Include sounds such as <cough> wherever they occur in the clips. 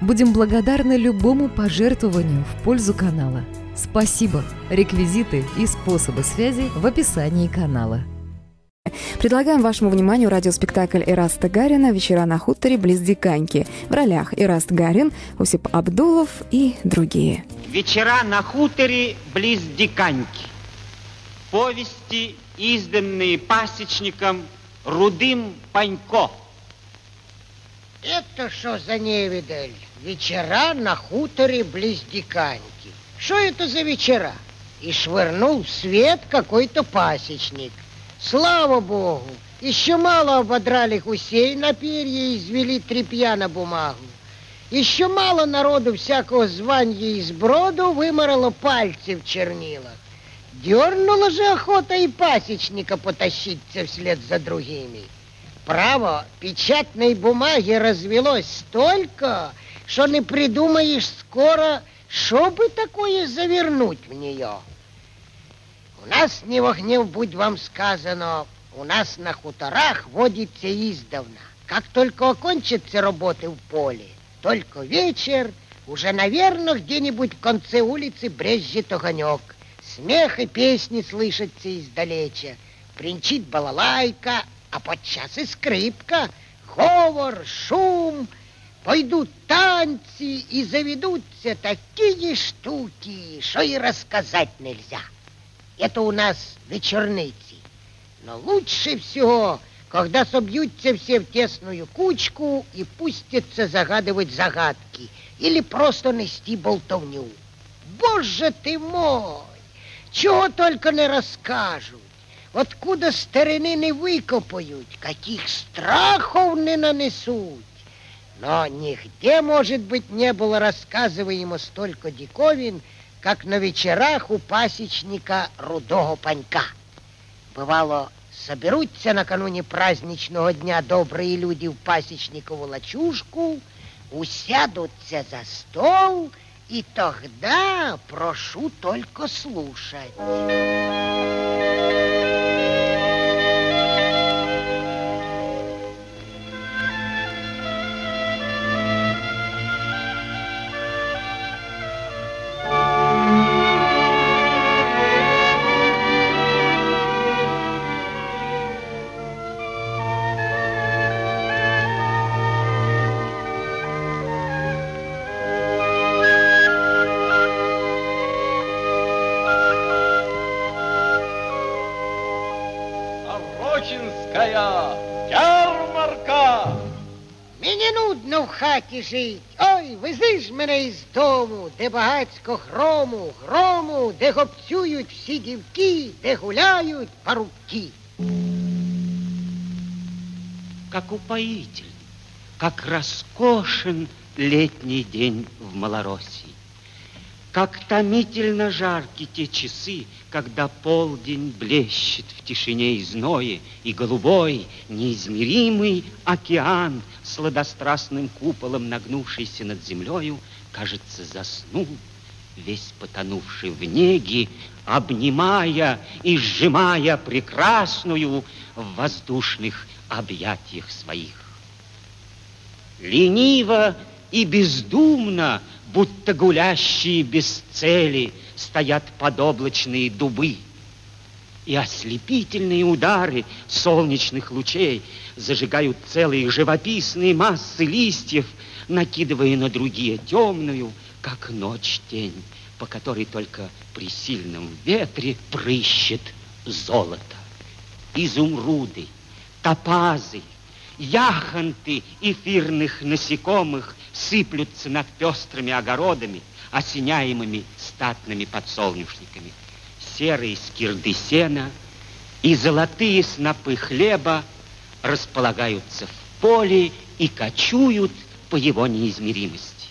Будем благодарны любому пожертвованию в пользу канала. Спасибо! Реквизиты и способы связи в описании канала. Предлагаем вашему вниманию радиоспектакль Ираста Гарина «Вечера на хуторе близ Диканьки». В ролях Ираст Гарин, Осип Абдулов и другие. «Вечера на хуторе близ Диканьки». Повести, изданные пасечником Рудым Панько. Это что за невидаль? Вечера на хуторе близ Диканьки. Что это за вечера? И швырнул в свет какой-то пасечник. Слава богу, еще мало ободрали гусей на перья и извели тряпья на бумагу. Еще мало народу всякого звания из броду выморало пальцы в чернилах. Дернула же охота и пасечника потащиться вслед за другими. Право, печатной бумаги развелось столько, что не придумаешь скоро, что бы такое завернуть в нее. У нас не во гнев, будь вам сказано, у нас на хуторах водится издавна. Как только окончатся работы в поле, только вечер, уже, наверное, где-нибудь в конце улицы брезжит огонек. Смех и песни слышатся издалеча. Принчит балалайка, а подчас и скрипка, говор, шум — Пойдут танцы и заведутся такие штуки, что и рассказать нельзя. Это у нас вечерницы. Но лучше всего, когда собьются все в тесную кучку и пустятся загадывать загадки или просто нести болтовню. Боже ты мой! Чего только не расскажут, откуда старины не выкопают, каких страхов не нанесут. Но нигде, может быть, не было рассказываемо столько диковин, как на вечерах у пасечника Рудого Панька. Бывало, соберутся накануне праздничного дня добрые люди в пасечникову лачушку, усядутся за стол, и тогда прошу только слушать. хаті жить. Ой, вези ж мене із дому, де багацько грому, грому, де гопцюють всі дівки, де гуляють парубки. Как упоитель, как роскошен летний день в Малороссии. Как томительно жарки те часы, когда полдень блещет в тишине и зное, и голубой, неизмеримый океан, сладострастным куполом нагнувшийся над землею, кажется, заснул, весь потонувший в неге, обнимая и сжимая прекрасную в воздушных объятиях своих. Лениво и бездумно будто гулящие без цели стоят подоблачные дубы. И ослепительные удары солнечных лучей зажигают целые живописные массы листьев, накидывая на другие темную, как ночь тень, по которой только при сильном ветре прыщет золото. Изумруды, топазы, яхонты эфирных насекомых сыплются над пестрыми огородами, осеняемыми статными подсолнечниками. Серые скирды сена и золотые снопы хлеба располагаются в поле и кочуют по его неизмеримости.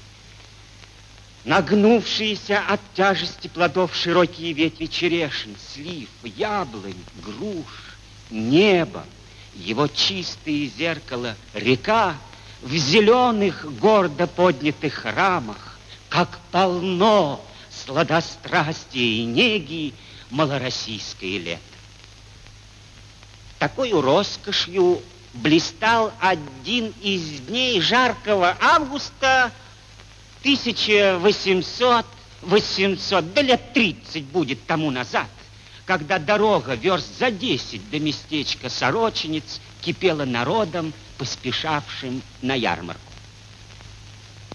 Нагнувшиеся от тяжести плодов широкие ветви черешин, слив, яблонь, груш, небо, его чистые зеркало, река в зеленых гордо поднятых рамах, как полно сладострастия и неги малороссийское лето. Такой роскошью блистал один из дней жаркого августа 1800, 800, да лет 30 будет тому назад, когда дорога верст за 10 до местечка Сороченец кипела народом, поспешавшим на ярмарку.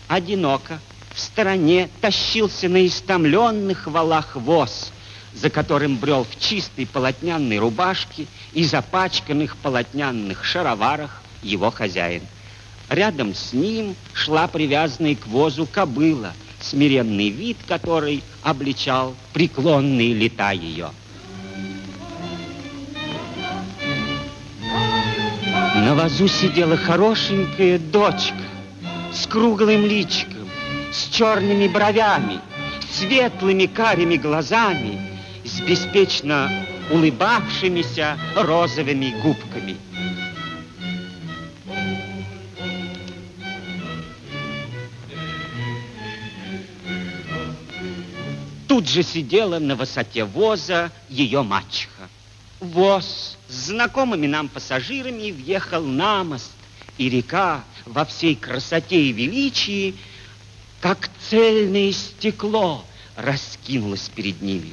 Одиноко в стороне тащился на истомленных валах воз, за которым брел в чистой полотняной рубашке и запачканных полотняных шароварах его хозяин. Рядом с ним шла привязанная к возу кобыла, смиренный вид которой обличал преклонные лета ее. На вазу сидела хорошенькая дочка с круглым личиком, с черными бровями, светлыми карими глазами, с беспечно улыбавшимися розовыми губками. Тут же сидела на высоте воза ее мачеха. Воз с знакомыми нам пассажирами въехал на мост, и река во всей красоте и величии, как цельное стекло, раскинулась перед ними.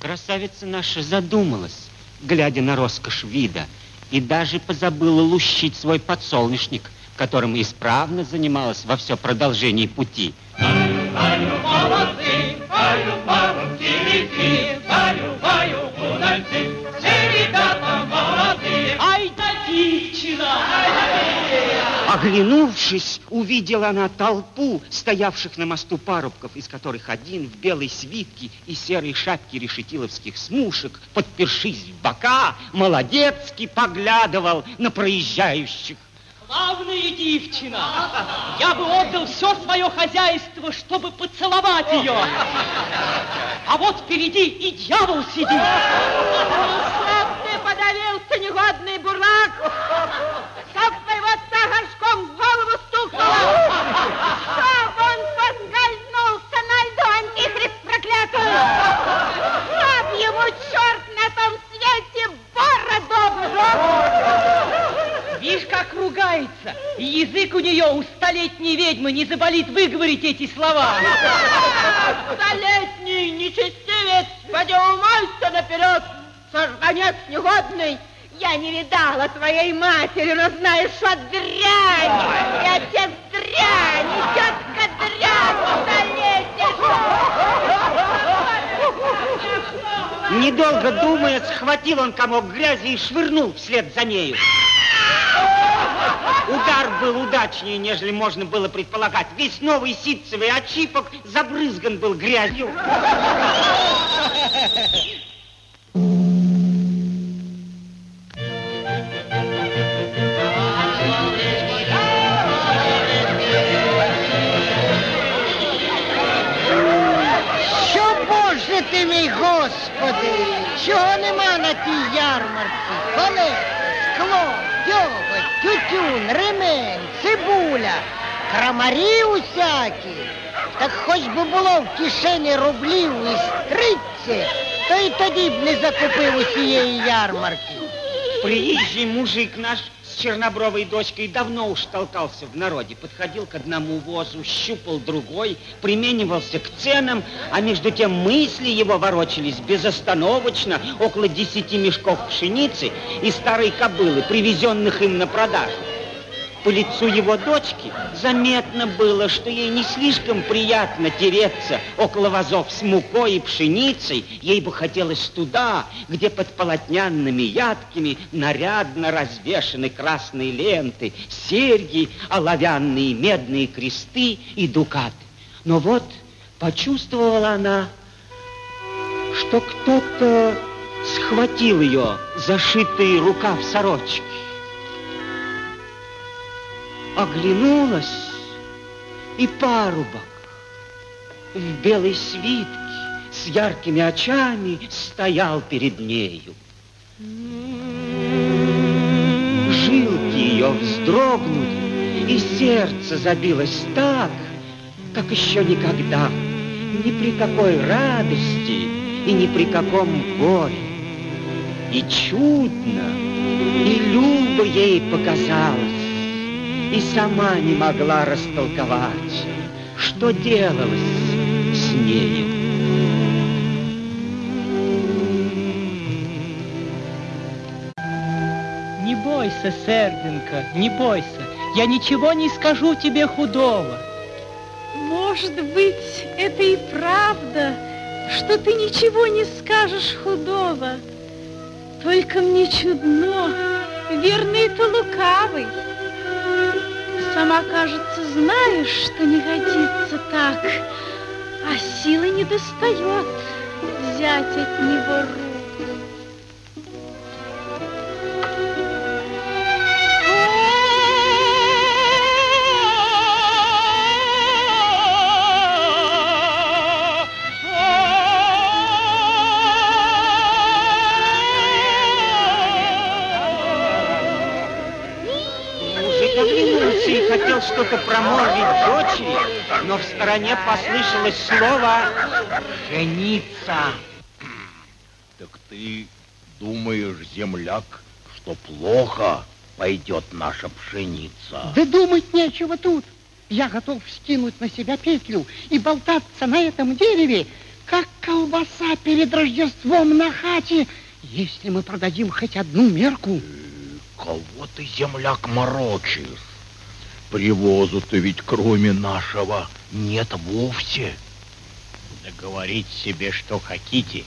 Красавица наша задумалась, глядя на роскошь вида, и даже позабыла лущить свой подсолнечник, которым исправно занималась во все продолжение пути. Баю, баю, молодцы, баю, баю, баю, баю, удальцы, все Оглянувшись, увидела она толпу стоявших на мосту парубков, из которых один в белой свитке и серой шапке решетиловских смушек, подпершись в бока, молодецки поглядывал на проезжающих. Славная девчина! Я бы отдал все свое хозяйство, чтобы поцеловать ее. А вот впереди и дьявол сидит. Чтоб ты подавился, негодный бурлак! Чтоб твоего горшком в голову стукнуло! Чтоб он поскользнулся на льду, антихрист проклятый! Чтоб ему черт на том свете бороду! Видишь, как ругается. И язык у нее у столетней ведьмы не заболит выговорить эти слова. Столетний нечестивец, поди умойся наперед, сожранец негодный. Я не видала твоей матери, но знаю, что дрянь. И отец дрянь, и тетка дрянь. Недолго думая, схватил он комок грязи и швырнул вслед за нею. Удар был удачнее, нежели можно было предполагать. Весь новый ситцевый очипок забрызган был грязью. Господи, чого нема на тій ярмарці? Колес, скло, дьоготь, тютюн, ремень, цибуля, крамарі усякі. Так хоч би було в кишені рублів із тридцять, то й тоді б не закупив усієї ярмарки. Приезжий мужик наш чернобровой дочкой давно уж толкался в народе. Подходил к одному возу, щупал другой, применивался к ценам, а между тем мысли его ворочались безостановочно около десяти мешков пшеницы и старой кобылы, привезенных им на продажу. По лицу его дочки заметно было, что ей не слишком приятно тереться около вазов с мукой и пшеницей. Ей бы хотелось туда, где под полотнянными ядками нарядно развешаны красные ленты, серьги, оловянные медные кресты и дукаты. Но вот почувствовала она, что кто-то схватил ее зашитый рукав сорочки оглянулась, и парубок, в белой свитке с яркими очами стоял перед нею. Жилки ее вздрогнули, и сердце забилось так, как еще никогда, ни при какой радости и ни при каком горе. И чудно, и любо ей показалось, и сама не могла растолковать, что делалось с нею. Не бойся, серденька, не бойся. Я ничего не скажу тебе худого. Может быть, это и правда, что ты ничего не скажешь худого. Только мне чудно, верно, это лукавый. Сама, кажется, знаешь, что не годится так, а силы не достает взять от него руку. Что-то промолвить дочери, но в стороне послышалось слово «жениться». Так ты думаешь, земляк, что плохо пойдет наша пшеница? Да думать нечего тут. Я готов скинуть на себя петлю и болтаться на этом дереве, как колбаса перед Рождеством на хате, если мы продадим хоть одну мерку. Кого ты, земляк, морочишь? Привозу-то ведь кроме нашего нет вовсе. Да говорить себе, что хотите,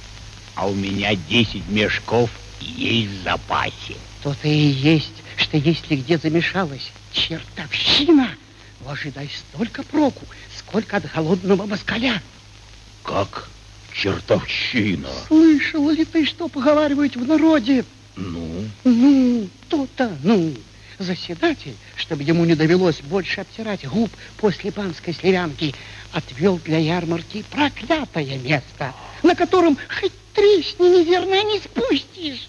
а у меня 10 мешков есть в запасе. То-то и есть, что если где замешалась чертовщина, ложи дай столько проку, сколько от голодного москаля. Как чертовщина. Слышал ли ты, что поговаривают в народе? Ну, Ну, то-то, ну. Заседатель, чтобы ему не довелось больше обтирать губ после панской сливянки, отвел для ярмарки проклятое место, на котором хоть тресни неверно не спустишь.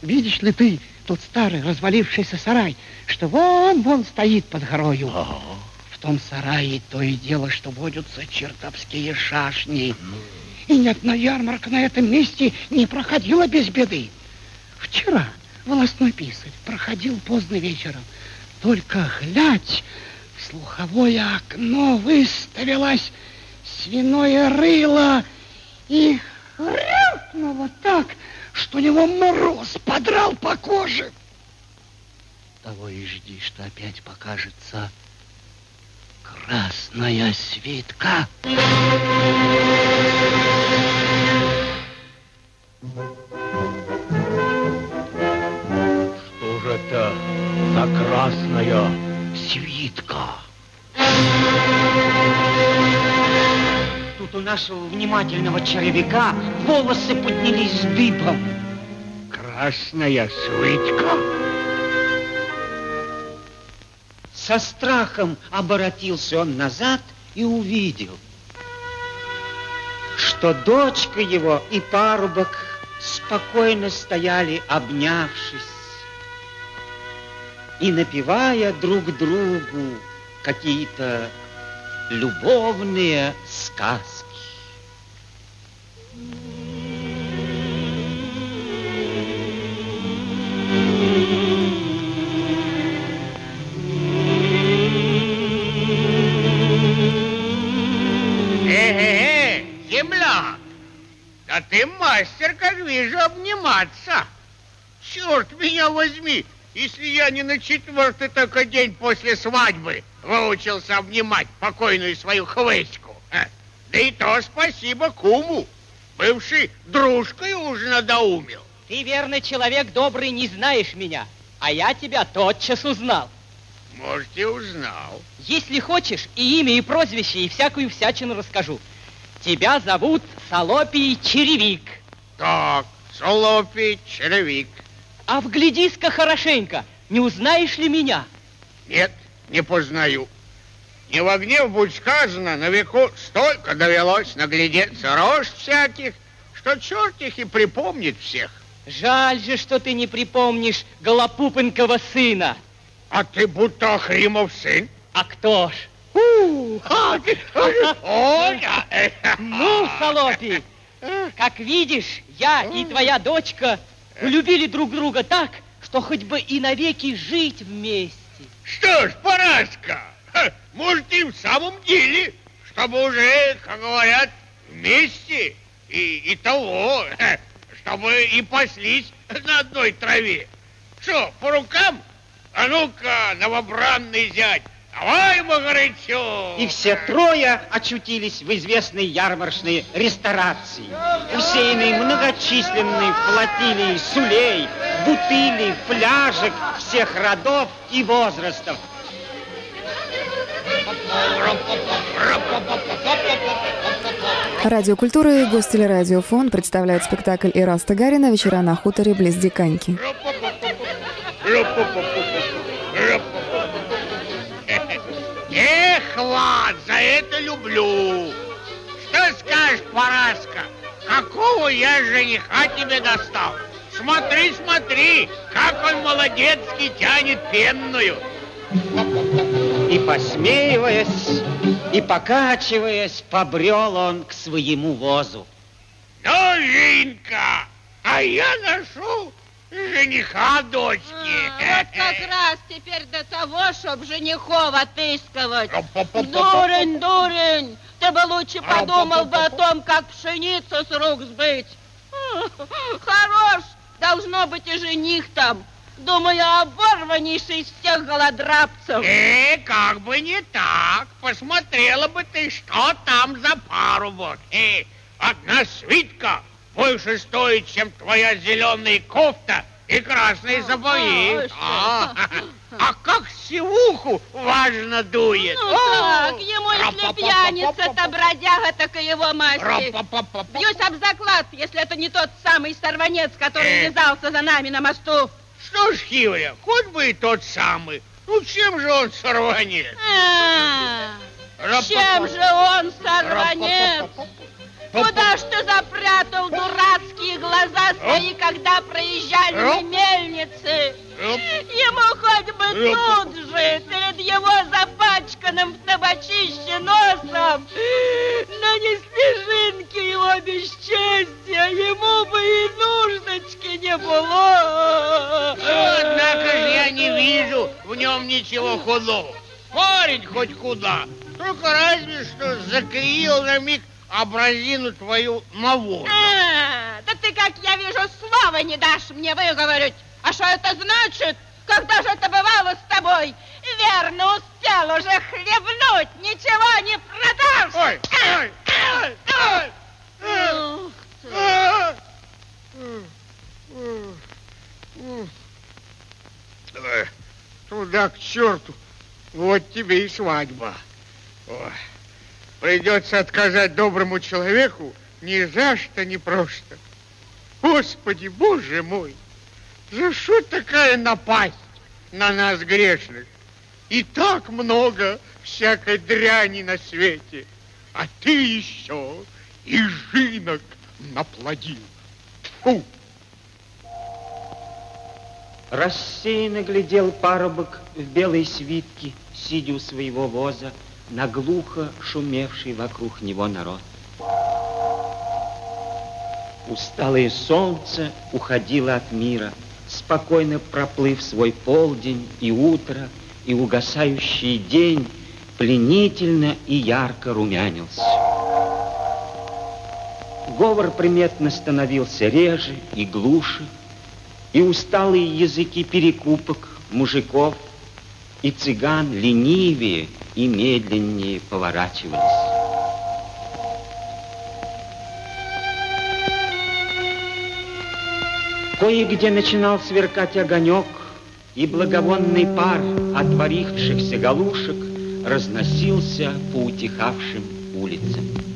Видишь ли ты тот старый развалившийся сарай, что вон-вон стоит под горою? ага. В том сарае то и дело, что водятся чертовские шашни. И ни одна ярмарка на этом месте не проходила без беды. Вчера волосной писарь проходил поздно вечером. Только глядь, в слуховое окно выставилось свиное рыло и хрюкнуло так, что у него мороз подрал по коже. Того и жди, что опять покажется красная свитка. Что за красная свитка? Тут у нашего внимательного червяка волосы поднялись дыбом. Красная свитка? Со страхом оборотился он назад и увидел, что дочка его и парубок спокойно стояли, обнявшись и напевая друг другу какие-то любовные сказки. Э-э-э, земля! Да ты мастер, как вижу, обниматься. Черт меня возьми, если я не на четвертый только день после свадьбы выучился обнимать покойную свою хвостику. а? Да и то спасибо куму, бывший дружкой уже надоумил. Ты, верный человек добрый, не знаешь меня, а я тебя тотчас узнал. Может, и узнал. Если хочешь, и имя, и прозвище, и всякую всячину расскажу. Тебя зовут Солопий Черевик. Так, Солопий, червик. А вглядись-ка хорошенько, не узнаешь ли меня? Нет, не познаю. Не в гнев будь сказано, на веку столько довелось наглядеться рож всяких, что черт их и припомнит всех. Жаль же, что ты не припомнишь Голопупенкова сына. А ты будто Ахримов сын? А кто ж? Оля! Ну, Солопий, <laughs> как видишь, я и твоя дочка любили друг друга так, что хоть бы и навеки жить вместе. Что ж, Параска, может и в самом деле, чтобы уже, как говорят, вместе и, и того, чтобы и паслись на одной траве. Что, по рукам? А ну-ка, новобранный зять, давай, Магарычу! И все трое очутились в известной ярмарочной ресторации, усеянной многочисленной флотилией сулей, бутылей, фляжек всех родов и возрастов. Радио культуры и Гостелерадиофон представляют спектакль Ираста Гарина «Вечера на хуторе близ Диканьки». Влад, за это люблю. Что скажешь, Параска, какого я жениха тебе достал? Смотри, смотри, как он молодецкий тянет пенную. И посмеиваясь, и покачиваясь, побрел он к своему возу. Ну, Жинка, а я нашел жениха дочки. А, вот как раз теперь до того, чтоб женихов отыскивать. Дурень, дурень, ты бы лучше подумал бы о том, как пшеницу с рук сбыть. <laughs> Хорош, должно быть и жених там. Думаю, оборваннейший из всех голодрабцев. Э, как бы не так. Посмотрела бы ты, что там за парубок. Э, одна свитка больше стоит, чем твоя зеленая кофта и красные сапоги. А, а как сивуху важно дует. Ну так, ему если пьяница-то бродяга, так и его масти. Бьюсь об заклад, если это не тот самый сорванец, который вязался за нами на мосту. Что ж, Хивля, хоть бы и тот самый. Ну, чем же он сорванец? А, чем же он сорванец? Куда ж ты запрятал дурацкие глаза свои, когда проезжали мельницы? Ему хоть бы тут же, перед его запачканным в табачище носом, но не снежинки его бесчестия, ему бы и нужночки не было. Однако же я не вижу в нем ничего худого. Парень хоть куда, только разве что закривил на миг образину твою на воду. А, да ты, как я вижу, слова не дашь мне выговорить. А что это значит? Когда же это бывало с тобой? Верно, успел уже хлебнуть, ничего не продашь. Ой, ой, ой, ой. Туда к черту. Вот тебе и свадьба. Ой. Придется отказать доброму человеку ни за что, ни просто. Господи, Боже мой, за что такая напасть на нас грешных? И так много всякой дряни на свете, а ты еще и жинок наплодил. Фу! Рассеянно глядел парубок в белой свитке, сидя у своего воза, на глухо шумевший вокруг него народ. Усталое солнце уходило от мира, спокойно проплыв свой полдень и утро, и угасающий день пленительно и ярко румянился. Говор приметно становился реже и глуше, и усталые языки перекупок мужиков и цыган ленивее и медленнее поворачивались. Кое-где начинал сверкать огонек, и благовонный пар от варившихся галушек разносился по утихавшим улицам.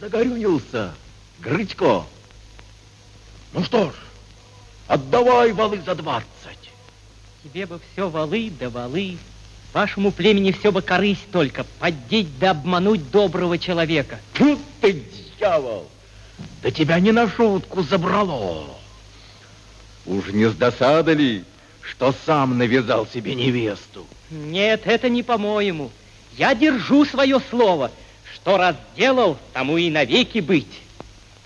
Загорюнился, Грычко? Ну что ж, отдавай валы за двадцать. Тебе бы все валы да валы. Вашему племени все бы корысть только, поддеть да обмануть доброго человека. Тут ты, дьявол! Да тебя не на шутку забрало. Уж не с досады ли, что сам навязал себе невесту? Нет, это не по-моему. Я держу свое слово, что раз делал, тому и навеки быть.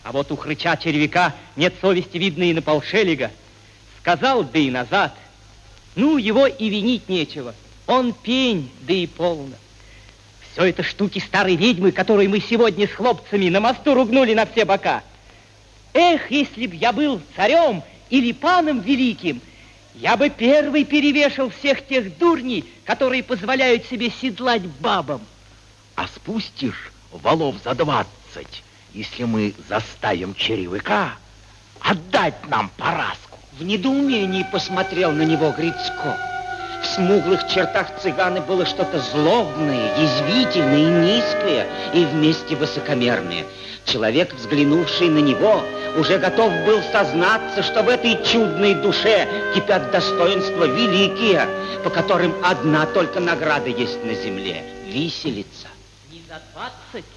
А вот у хрыча червяка нет совести, видно, и на полшелега. Сказал, да и назад. Ну, его и винить нечего. Он пень, да и полно. Все это штуки старой ведьмы, которые мы сегодня с хлопцами на мосту ругнули на все бока. Эх, если б я был царем или паном великим, я бы первый перевешал всех тех дурней, которые позволяют себе седлать бабам. А спустишь валов за двадцать, если мы заставим черевика отдать нам поразку. В недоумении посмотрел на него Грицко. В смуглых чертах цыгана было что-то злобное, язвительное и низкое, и вместе высокомерное. Человек, взглянувший на него, уже готов был сознаться, что в этой чудной душе кипят достоинства великие, по которым одна только награда есть на земле — виселица. За двадцать,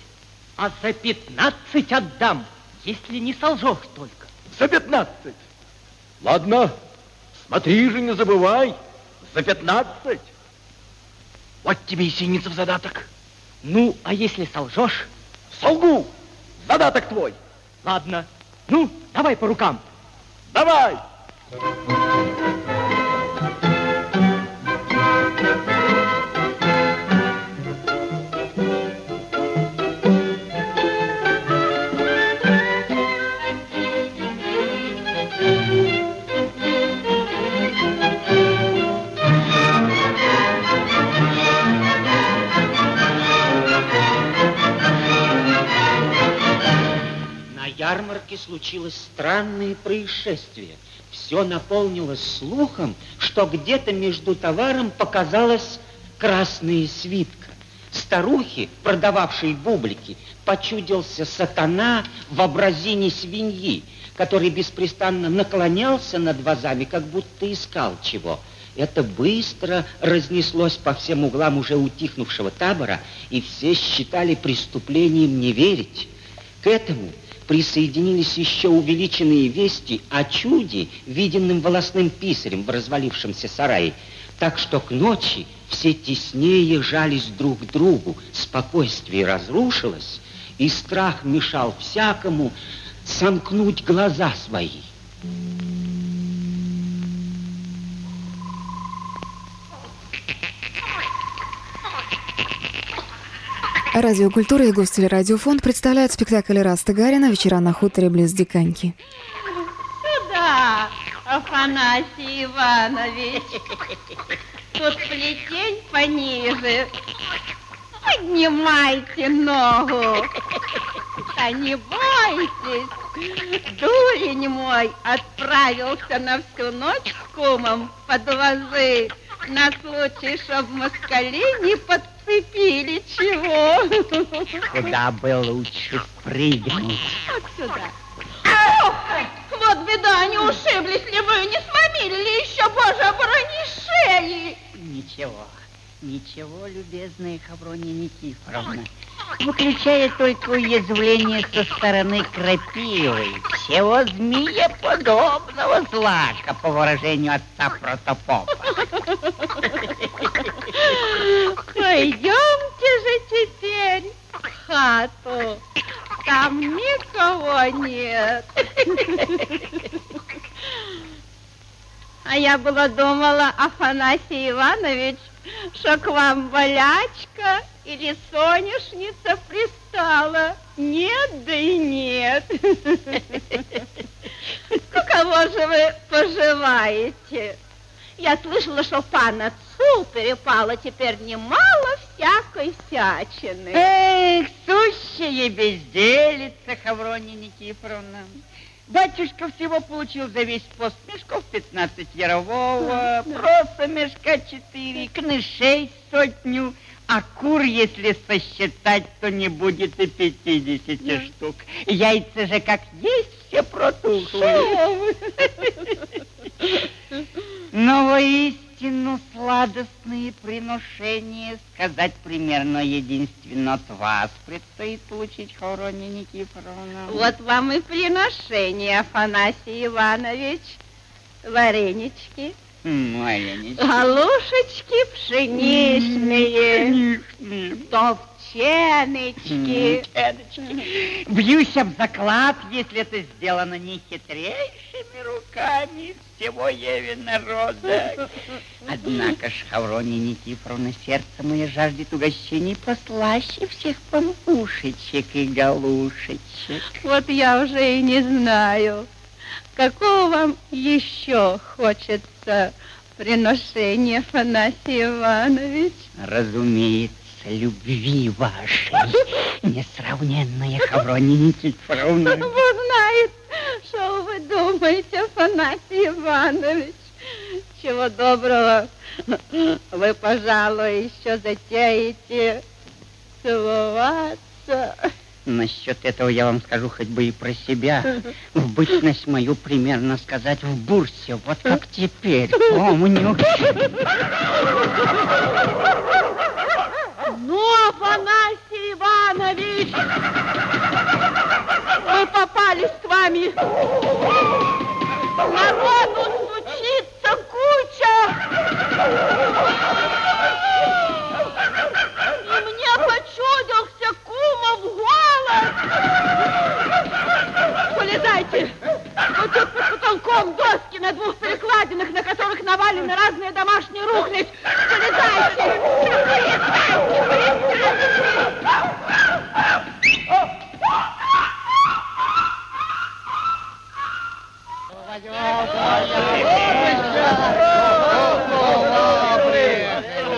а за пятнадцать отдам, если не солжешь только. За пятнадцать? Ладно, смотри же, не забывай, за пятнадцать. Вот тебе и синица в задаток. Ну, а если солжешь? Солгу, задаток твой. Ладно, ну, давай по рукам. Давай. На ярмарке случилось странное происшествие. Все наполнилось слухом, что где-то между товаром показалась красная свитка. Старухи, продававшей бублики, почудился сатана в образине свиньи, который беспрестанно наклонялся над вазами, как будто искал чего. Это быстро разнеслось по всем углам уже утихнувшего табора, и все считали преступлением не верить. К этому присоединились еще увеличенные вести о чуде, виденным волосным писарем в развалившемся сарае, так что к ночи все теснее жались друг к другу, спокойствие разрушилось, и страх мешал всякому сомкнуть глаза свои. Радиокультура и Гостелерадиофонд представляют спектакль Раста Гарина «Вечера на хуторе близ Диканьки». Сюда, Афанасий Иванович. Тут плетень пониже. Поднимайте ногу. Да не бойтесь. Дурень мой отправился на всю ночь с кумом под вазы на случай, чтоб москали не подцепили чего. Куда бы лучше прыгнуть? Вот сюда. Ох, вот беда, не ушиблись ли вы, не сломили ли еще, боже, оборони шеи. Ничего, ничего, любезная Хаврония Никифоровна. Выключая только уязвление со стороны крапивы, всего змея подобного злака, по выражению отца протопопа. Пойдемте же теперь в хату. Там никого нет. А я была думала, Афанасий Иванович, что к вам болячка или соняшница пристала. Нет, да и нет. Каково же вы поживаете? Я слышала, что пан отцу перепало теперь немало всякой всячины. Эх, сущая безделица, Хаврония Никифоровна. Батюшка всего получил за весь пост мешков 15 ярового, проса мешка 4, кнышей сотню, а кур, если сосчитать, то не будет и 50 штук. Яйца же как есть все протухлые. <laughs> Но воистину сладостные приношения, сказать примерно единственно от вас предстоит получить, Хорония Никифоровна. Вот вам и приношение, Афанасий Иванович. варенички, Маленечки. галушечки пшеничные, толченочки. Дедочки, бьюсь об заклад, если это сделано не хитрейшими руками всего Еви народа. Однако ж, Хаврония Никифоровна, сердце мое жаждет угощений послаще всех пампушечек и галушечек. Вот я уже и не знаю, какого вам еще хочется приношения, Афанасий Иванович. Разумеется, любви вашей, несравненная Хаврония Никифоровна. Бог знает, что вы думаете, Афанасий Иванович. Чего доброго, вы, пожалуй, еще затеете целоваться. Насчет этого я вам скажу хоть бы и про себя. В бытность мою, примерно сказать, в бурсе, вот как теперь, помню. Ну, Афанасий Иванович, мы попались с вами. Народу стучится куча. И мне почудился кумов голос. Полезайте. Вот тут под потолком доски на двух перекладинах, на которых навалены разные домашние рухлядь. Полезайте.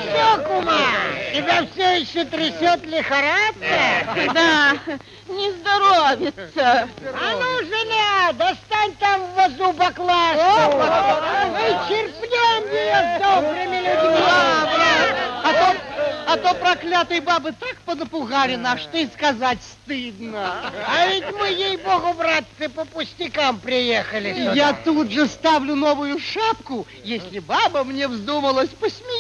Что, кума, тебя все еще трясет лихорадка? Да, не здоровится. А ну, женя, достань там в вазу баклажку. Мы черпнем ее с добрыми людьми. А то, а то проклятые бабы так понапугали нас, что и сказать стыдно. А ведь мы, ей-богу, братцы, по пустякам приехали. Я тут же ставлю новую шапку, если баба мне вздумалась посмеяться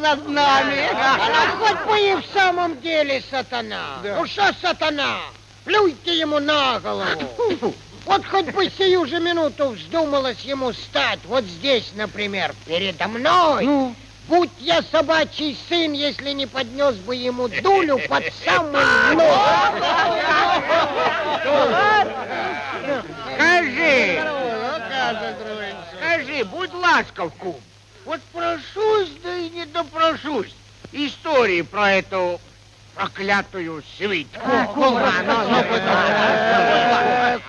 над нами. Ну, хоть бы и в самом деле сатана. Ну, что сатана? Плюйте ему на голову. Вот хоть бы сию же минуту вздумалось ему стать вот здесь, например, передо мной. Будь я собачий сын, если не поднес бы ему дулю под самый нос. Скажи, скажи, будь ласков, кум. Вот прошусь, да и не допрошусь. Истории про эту проклятую свитку. Э,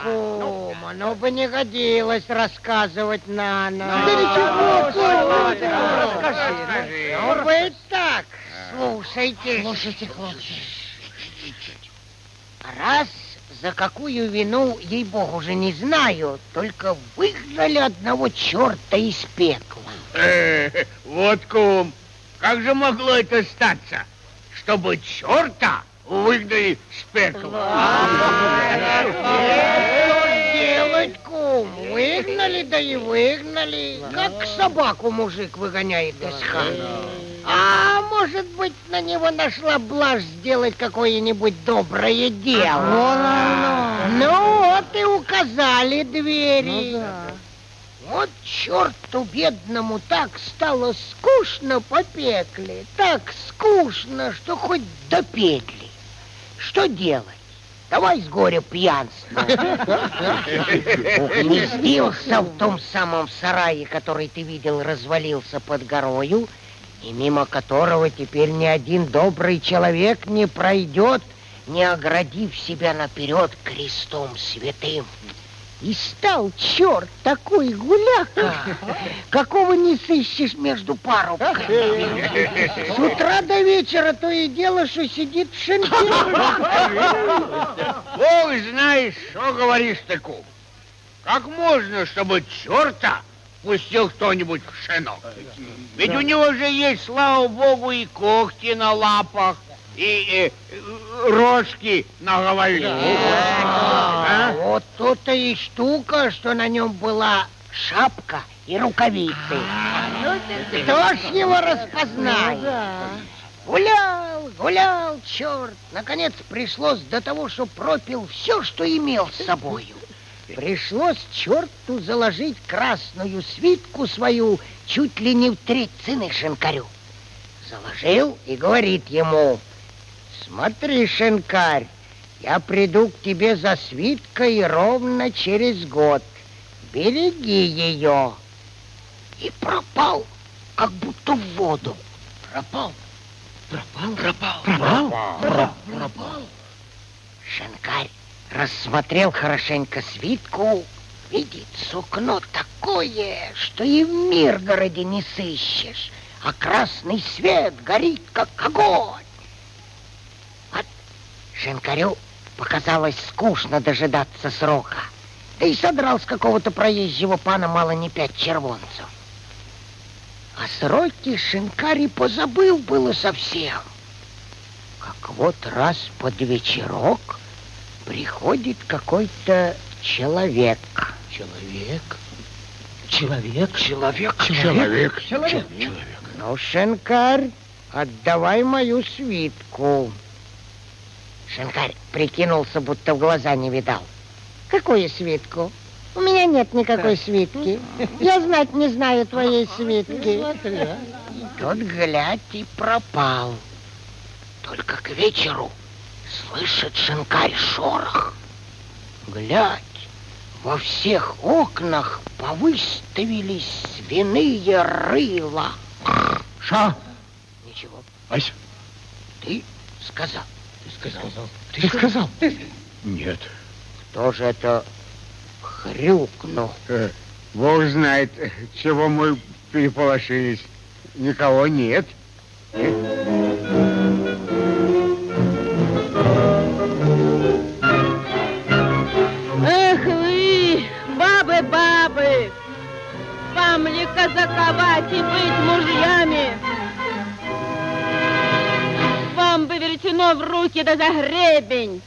Кума, ну бы не годилось рассказывать на ночь. Расскажи. Ну, вы так, слушайте. Слушайте, хлопцы. Раз за какую вину, ей-богу, уже не знаю, только выгнали одного черта из пекла. Э, Вот, кум, как же могло это статься, чтобы черта выгнали с пекла? Что делать, кум? Выгнали, да и выгнали. Как собаку мужик выгоняет из хаты. А может быть, на него нашла блажь сделать какое-нибудь доброе дело. Ну вот и указали двери. Вот черту бедному так стало скучно по пекле, так скучно, что хоть до петли. Что делать? Давай с горя пьянство. Гнездился в том самом сарае, который ты видел, развалился под горою, и мимо которого теперь ни один добрый человек не пройдет, не оградив себя наперед крестом святым. И стал черт такой гуляка, какого не сыщешь между парубками. С утра до вечера то и дело, что сидит в шинке. Бог знаешь, что говоришь ты, кум. Как можно, чтобы черта пустил кто-нибудь в шинок? Ведь у него же есть, слава богу, и когти на лапах, и, э, рожки на голове. А? Вот тут-то и штука, что на нем была шапка и рукавицы. Кто ж его распознает? Гулял, гулял, черт. Наконец пришлось до того, что пропил все, что имел с собою. Пришлось черту заложить красную свитку свою чуть ли не в треть цены шинкарю. Заложил и говорит ему, смотри, шинкарь, я приду к тебе за свиткой ровно через год. Береги ее. И пропал, как будто в воду. Пропал. Пропал? Пропал. Пропал? Пропал. Шинкарь рассмотрел хорошенько свитку, видит сукно такое, что и в Миргороде не сыщешь, а красный свет горит, как огонь. Вот Шинкарю показалось скучно дожидаться срока, да и содрал с какого-то проезжего пана мало не пять червонцев. А сроки Шинкари позабыл было совсем. Как вот раз под вечерок приходит какой-то человек. Человек? Человек? Человек? Человек? Человек? Ну, Шенкарь, отдавай мою свитку. Шенкарь прикинулся, будто в глаза не видал. Какую свитку? У меня нет никакой свитки. Я знать не знаю твоей свитки. Тот, глядь, и пропал. Только к вечеру слышит шинкарь шорох. Глядь, во всех окнах повыставились свиные рыла. Ша! Ничего, Ась, ты сказал. ты сказал. Ты сказал? Нет. Кто же это хрюкнул? Э, Бог знает, чего мы переполошились. Никого нет. Эх казаковать и быть мужьями? Вам бы веретено в руки да за гребень.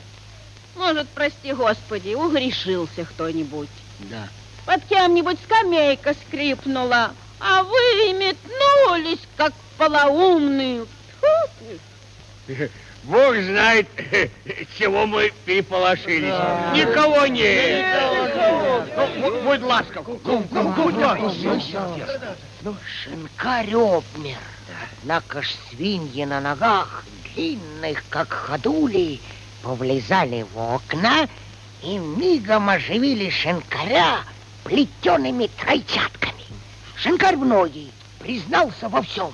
Может, прости господи, угрешился кто-нибудь. Да. Под кем-нибудь скамейка скрипнула, а вы метнулись, как полоумные. Тьфу! <laughs> Бог знает, <laughs> чего мы переполошились. Никого нет. Ну, бу- будь ласков. Ну, ну, будь ласков. Ну, шинкарь обмер. Однако ж свиньи на ногах, длинных, как ходули, повлезали в окна и мигом оживили шинкаря плетеными тройчатками. Шинкарь в ноги признался во всем.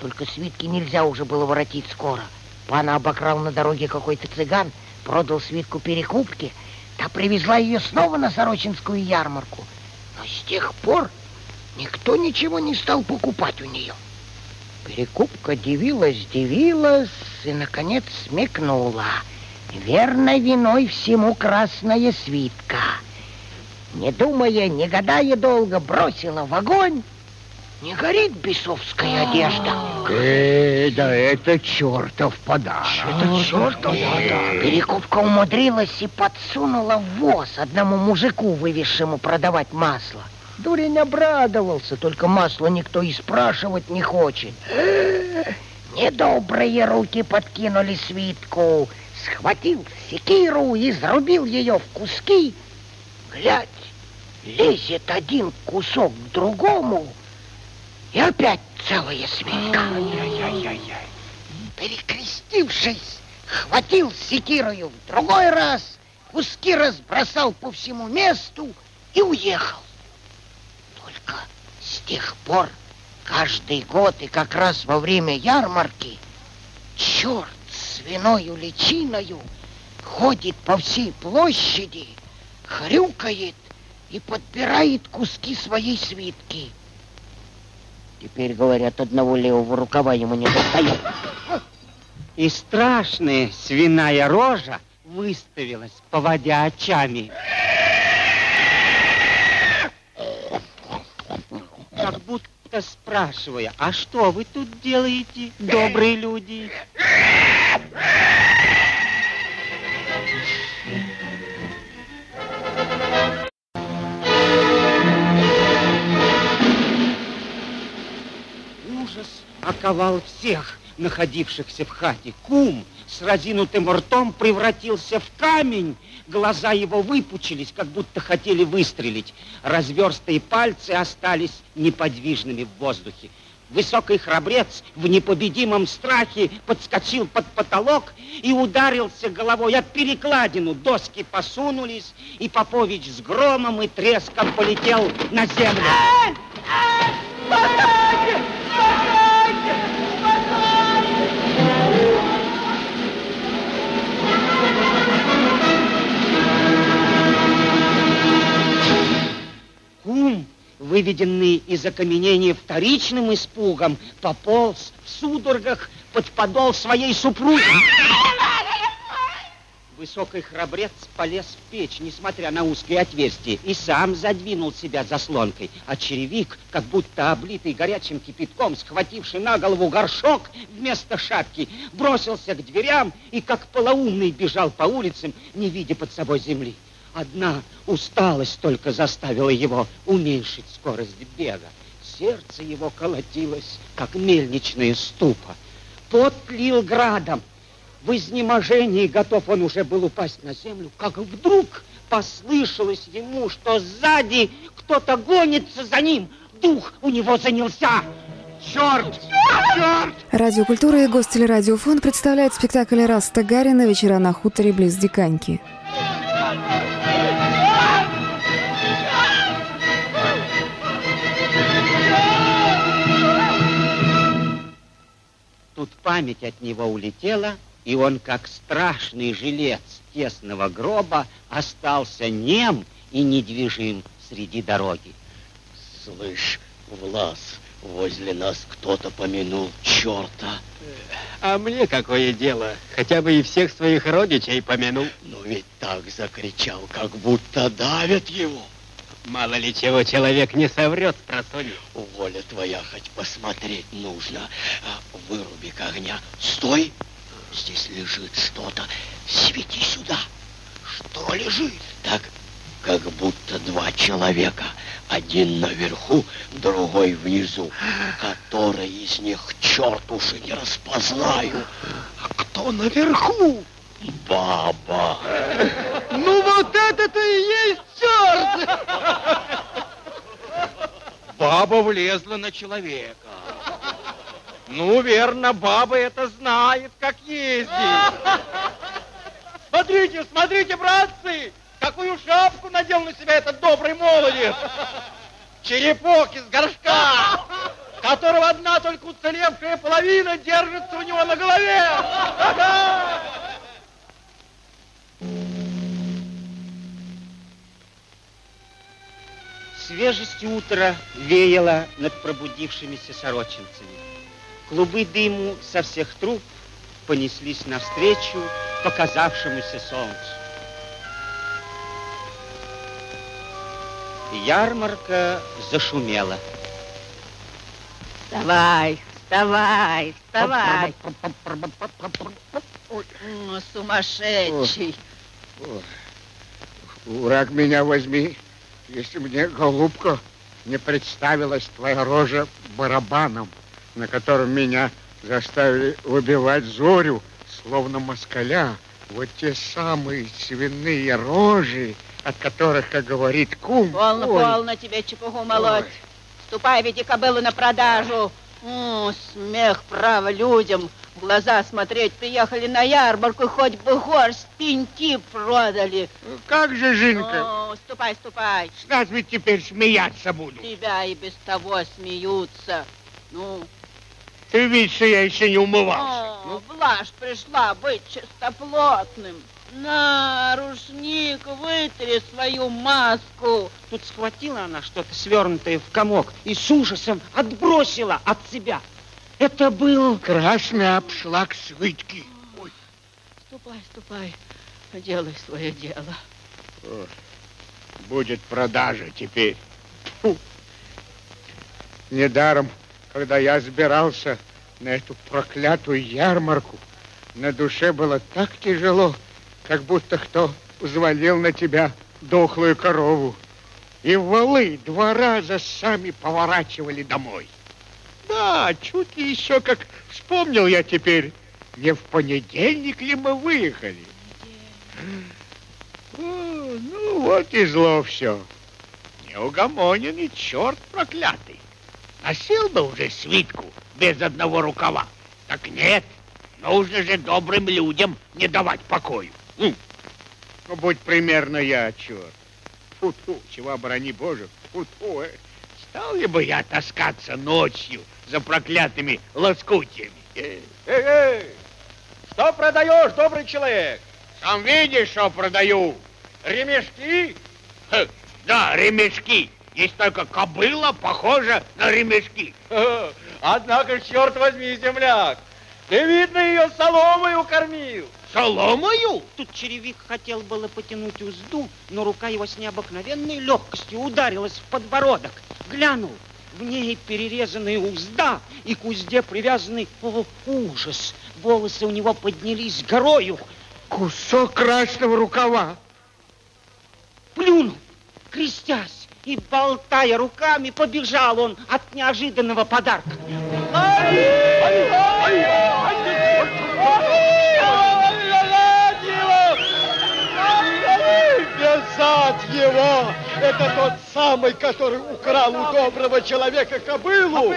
Только свитки нельзя уже было воротить скоро. Пана обокрал на дороге какой-то цыган, продал свитку перекупке, та привезла ее снова на Сорочинскую ярмарку. Но с тех пор никто ничего не стал покупать у нее. Перекупка дивилась, дивилась и, наконец, смекнула. Верно, виной всему красная свитка. Не думая, не гадая долго, бросила в огонь. Не горит бесовская одежда. Э, да это чертов подарок. Это чертов подарок. Перекупка умудрилась и подсунула воз одному мужику, вывезшему продавать масло. Дурень обрадовался, только масла никто и спрашивать не хочет. Недобрые руки подкинули свитку. Схватил секиру и зарубил ее в куски. Глядь, лезет один кусок к другому, и опять целая свитка. Перекрестившись, хватил секирою в другой раз, куски разбросал по всему месту и уехал. Только с тех пор каждый год и как раз во время ярмарки черт свиною личиною ходит по всей площади, хрюкает и подбирает куски своей свитки. Теперь, говорят, одного левого рукава ему не достает. И страшная свиная рожа выставилась, поводя очами. Как будто спрашивая, а что вы тут делаете, добрые люди? Оковал всех. находившихся в хате. Кум с разинутым ртом превратился в камень. Глаза его выпучились, как будто хотели выстрелить. Разверстые пальцы остались неподвижными в воздухе. Высокий храбрец в непобедимом страхе подскочил под потолок и ударился головой о перекладину. Доски посунулись, и Попович с громом и треском полетел на землю. Кум, выведенный из окаменения вторичным испугом, пополз в судорогах под подол своей супруги. Высокий храбрец полез в печь, несмотря на узкие отверстия, и сам задвинул себя заслонкой. А черевик, как будто облитый горячим кипятком, схвативший на голову горшок вместо шапки, бросился к дверям и, как полоумный, бежал по улицам, не видя под собой земли. Одна усталость только заставила его уменьшить скорость бега. Сердце его колотилось, как мельничная ступа. Пот лил градом. В изнеможении готов он уже был упасть на землю, как вдруг послышалось ему, что сзади кто-то гонится за ним. Дух у него занялся. Черт! Черт! Радиокультура и Гостелерадиофонд представляет спектакль Раста Гарина «Вечера на хуторе близ Диканьки». Тут память от него улетела, и он, как страшный жилец тесного гроба, остался нем и недвижим среди дороги. Слышь, Влас, возле нас кто-то помянул черта. А мне какое дело? Хотя бы и всех своих родичей помянул. Но ведь так закричал, как будто давят его. Мало ли чего человек не соврет с просони. Воля твоя, хоть посмотреть нужно. А, Выруби-ка огня. Стой! Здесь лежит что-то. Свети сюда. Что лежит? Так, как будто два человека. Один наверху, другой внизу. Который из них черт уж и не распознаю. А кто наверху? Баба. Ну вот это-то и есть черт! Баба влезла на человека. Ну, верно, баба это знает, как ездить. Смотрите, смотрите, братцы, какую шапку надел на себя этот добрый молодец. Черепок из горшка, которого одна только уцелевшая половина держится у него на голове. Ага! Свежесть утра веяла над пробудившимися сорочинцами. Клубы дыму со всех труб понеслись навстречу показавшемуся солнцу. Ярмарка зашумела. Вставай, вставай, вставай. М, Сумасшедший. Враг меня возьми, если мне, голубка, не представилась твоя рожа барабаном, на котором меня заставили выбивать зорю, словно москаля. Вот те самые свиные рожи, от которых, как говорит кум... Полно, ой, полно тебе чепуху молоть. Ступай, веди кобылу на продажу. М, смех, право, людям. В глаза смотреть приехали на ярмарку, хоть бы горсть пеньки продали. Как же, Жинка, О, ступай, ступай. с нас ведь теперь смеяться будут. Тебя и без того смеются. Ну, Ты видишь, что я еще не умывался. о, Блажь пришла быть чистоплотным. На, рушник, вытри свою маску. Тут схватила она что-то свернутое в комок и с ужасом отбросила от себя. Это был... Красный обшлаг свитки. Ой, Ступай, ступай, делай свое дело. будет продажа теперь. Фу. Недаром, когда я сбирался на эту проклятую ярмарку, на душе было так тяжело, как будто кто взвалил на тебя дохлую корову. И валы два раза сами поворачивали домой. Да, чуть ли еще как вспомнил я теперь. Не в понедельник ли мы выехали? О, ну, вот и зло все. Неугомоненный черт проклятый. Носил бы уже свитку без одного рукава. Так нет, нужно же добрым людям не давать покою. Ну, ну будь примерно я, черт. Фу-фу, чего оборони Боже, фу-фу. Э. Стал ли бы я таскаться ночью за проклятыми лоскутьями? Эй, эй, что продаешь, добрый человек? Сам видишь, что продаю. Ремешки? Ха, да, ремешки. Есть только кобыла, похожа на ремешки. Однако, черт возьми, земляк, ты, видно, ее соломой укормил. Соломою? Тут черевик хотел было потянуть узду, но рука его с необыкновенной легкостью ударилась в подбородок. Глянул, в ней перерезанная узда и к узде привязанный... О, ужас! Волосы у него поднялись горою. Кусок красного рукава. Плюнул, крестясь, и, болтая руками, побежал он от неожиданного подарка. Вязать его! Это тот самый, который украл у доброго человека кобылу.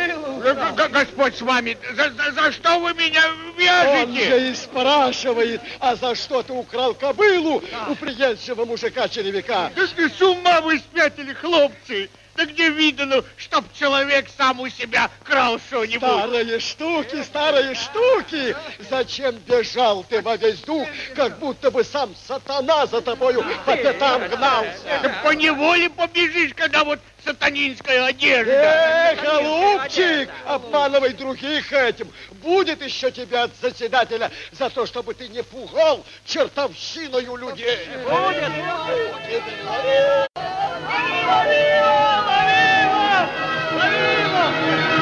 Господь с вами, за, за, за что вы меня Он вяжете? же и спрашивает, а за что ты украл кобылу у приезжего мужика-черевика? Да с ума вы спятили, хлопцы! Да где видано, чтоб человек сам у себя крал что-нибудь? Старые штуки, старые штуки! Зачем бежал ты во весь дух, как будто бы сам сатана за тобою по пятам гнался? По неволе побежишь, когда вот сатанинская одежда. Эх, голубчик, обманывай других этим. Будет еще тебя от заседателя за то, чтобы ты не пугал чертовщиною людей. Будет.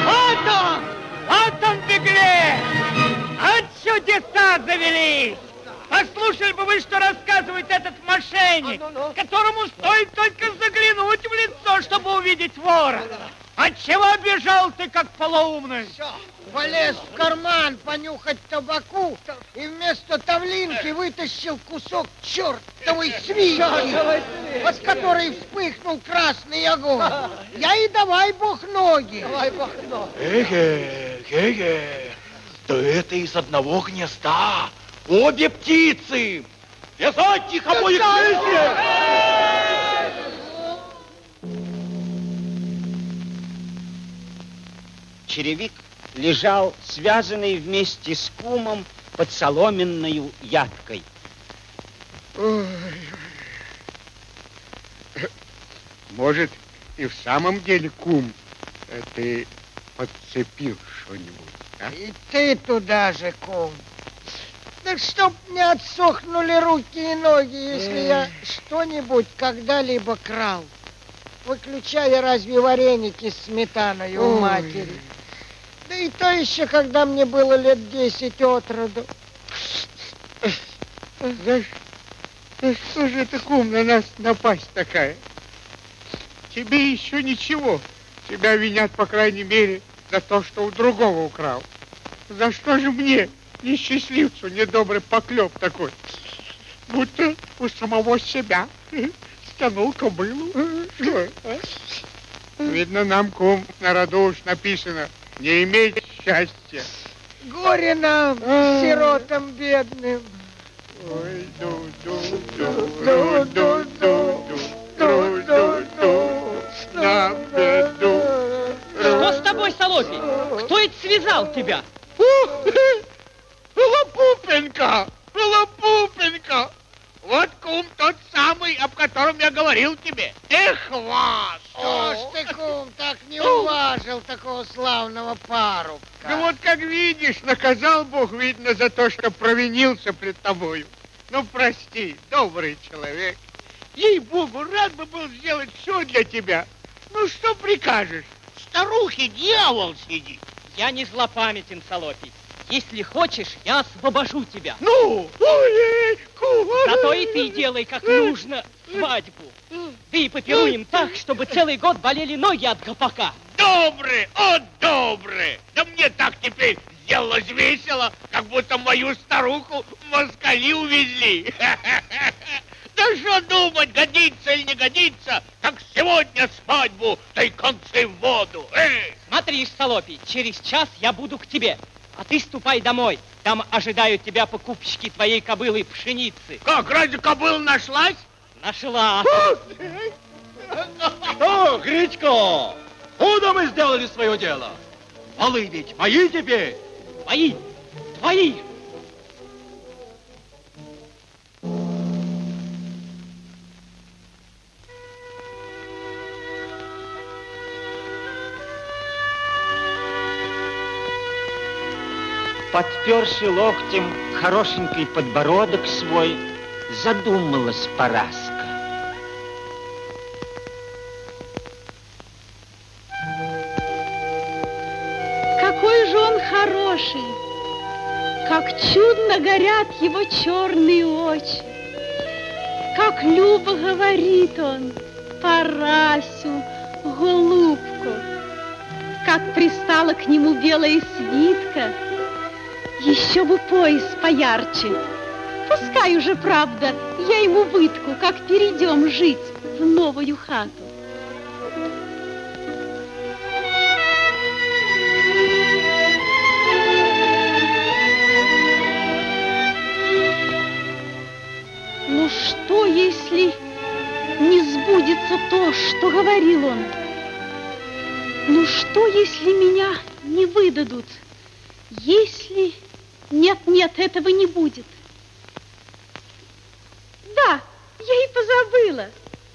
Вот он! Вот он, беглец! А чудеса завелись! Послушали бы вы, что рассказывает этот мошенник, которому стоит только заглянуть в лицо, чтобы увидеть вора. Отчего бежал ты, как полоумный? Полез в карман понюхать табаку и вместо тавлинки вытащил кусок чертовой свиньи, от которой вспыхнул красный огонь. Я и давай бог ноги. Давай бог ноги. Эге, эге, да это из одного гнезда. Обе птицы. Вязать их обоих вместе. Черевик лежал, связанный вместе с кумом под соломенной ядкой. Может, и в самом деле, кум, ты подцепил что-нибудь, а? И ты туда же, кум. Да чтоб не отсохнули руки и ноги, если я что-нибудь когда-либо крал. Выключая разве вареники с сметаной у Ой. матери. Да и то еще, когда мне было лет десять от роду. Да, да что же это, кум, на нас напасть такая? Тебе еще ничего. Тебя винят, по крайней мере, за то, что у другого украл. За что же мне, несчастливцу, недобрый поклеп такой? Будто у самого себя стянул кобылу. А? Видно, нам, кум, на роду уж написано, не иметь счастья. Горе нам, А. сиротам бедным. Ой, ду, ду, ду, ду, ду, ду, ду, ду, ду, на беду. Что с тобой, Солопий? Кто это связал тебя? Лопупенко! Лопупенко! Вот кум тот самый, об котором я говорил тебе. Эх, вас! Что ж ты, кум, так не уважил такого славного парубка? Ну вот как видишь, наказал Бог, видно, за то, что провинился пред тобою. Ну, прости, добрый человек. Ей-богу, рад бы был сделать все для тебя. Ну, что прикажешь? Старухи дьявол сидит. Я не злопамятен, Солопий. Если хочешь, я освобожу тебя. Ну, ой, кум, Зато и ты делай как нужно свадьбу. Ты и попируем так, чтобы целый год болели ноги от гопака. добрый, о, добрый. Да мне так теперь сделалось весело, как будто мою старуху москали увезли. <laughs> Да что думать, годится или не годится, как сегодня свадьбу, да и концы в воду. Эй! Смотри, Солопий, через час я буду к тебе. А ты ступай домой. Там ожидают тебя покупщики твоей кобылы пшеницы. Как, разве кобыла нашлась? Нашла. Что, Гречко, худо мы сделали свое дело. Полы ведь мои теперь. Мои, твои. Подперши локтем хорошенький подбородок свой, задумалась Параска. Горят его черные очи! Как любо говорит он, Парасю, голубку! Как пристала к нему белая свитка, еще бы пояс поярче. Пускай уже, правда, я ему вытку, как перейдем жить в новую хату. Если не сбудется то, что говорил он? Ну что, если меня не выдадут? Если... Нет, нет, этого не будет. Да, я и позабыла.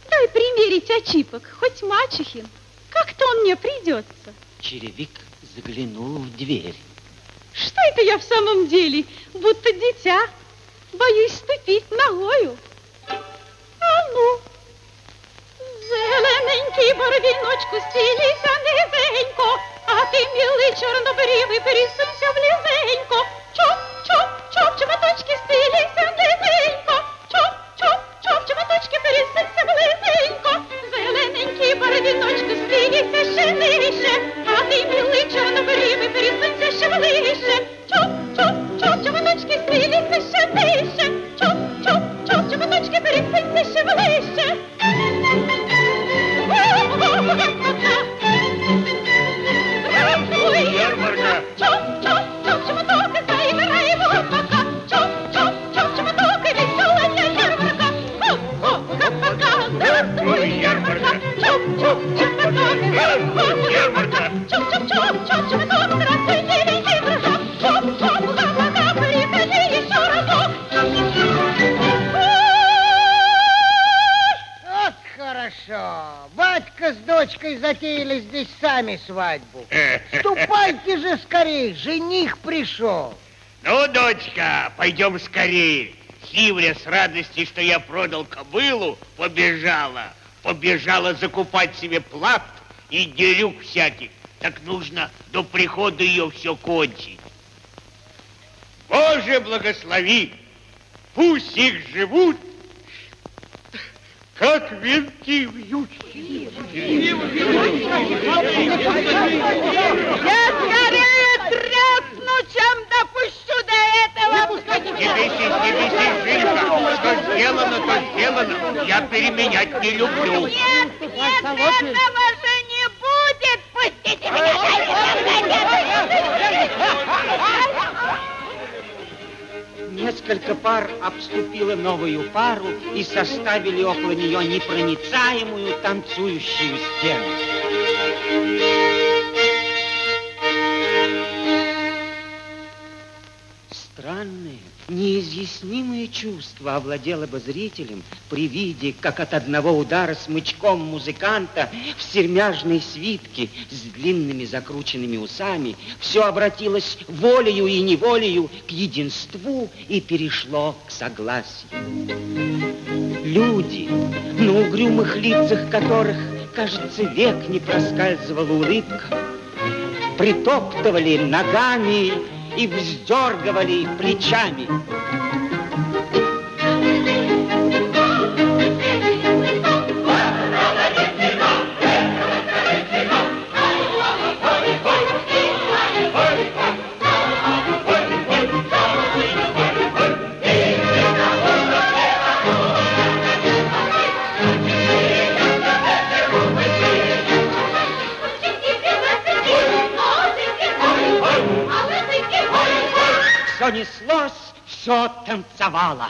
Дай примерить очипок, хоть мачехин. Как-то он мне придется. Черевик заглянул в дверь. Что это я в самом деле? Будто дитя. Боюсь ступить ногою. Ну! Зелененький боровіночку, стілися низенько, а ти, милий чорнобрівий, пересунься близенько. Чоп, чоп, чоп, чоботочки, стілися низенько. Чоп, чоп, чоп, чоботочки, пересунься близенько. Зелененький боровіночку, стілися ще нижче, а ти, милий чорнобрівий, пересунься ще ближче. Чоп, чоп, чоп, чоботочки, стілися ще нижче. Deixa-me, deixa! Дочкой затеяли здесь сами свадьбу. Ступайте же скорей, жених пришел. Ну, дочка, пойдем скорее. Хивря с радости, что я продал кобылу, побежала. Побежала закупать себе плат и дерюк всяких. Так нужно до прихода ее все кончить. Боже, благослови! Пусть их живут, как венки вьючки. Я скорее тресну, чем допущу до этого. Не бесись, не бесись, Жилька. Что сделано, то сделано. Я переменять не люблю. Нет, нет, этого же не будет. Пустите Несколько пар обступило новую пару и составили около нее непроницаемую танцующую стену. Странное, неизъяснимое чувство овладело бы зрителем при виде, как от одного удара смычком музыканта в сермяжной свитке с длинными закрученными усами все обратилось волею и неволею к единству и перешло к согласию. Люди, на угрюмых лицах которых, кажется, век не проскальзывала улыбка, притоптывали ногами и вздергивали плечами. Все неслось, все танцевало.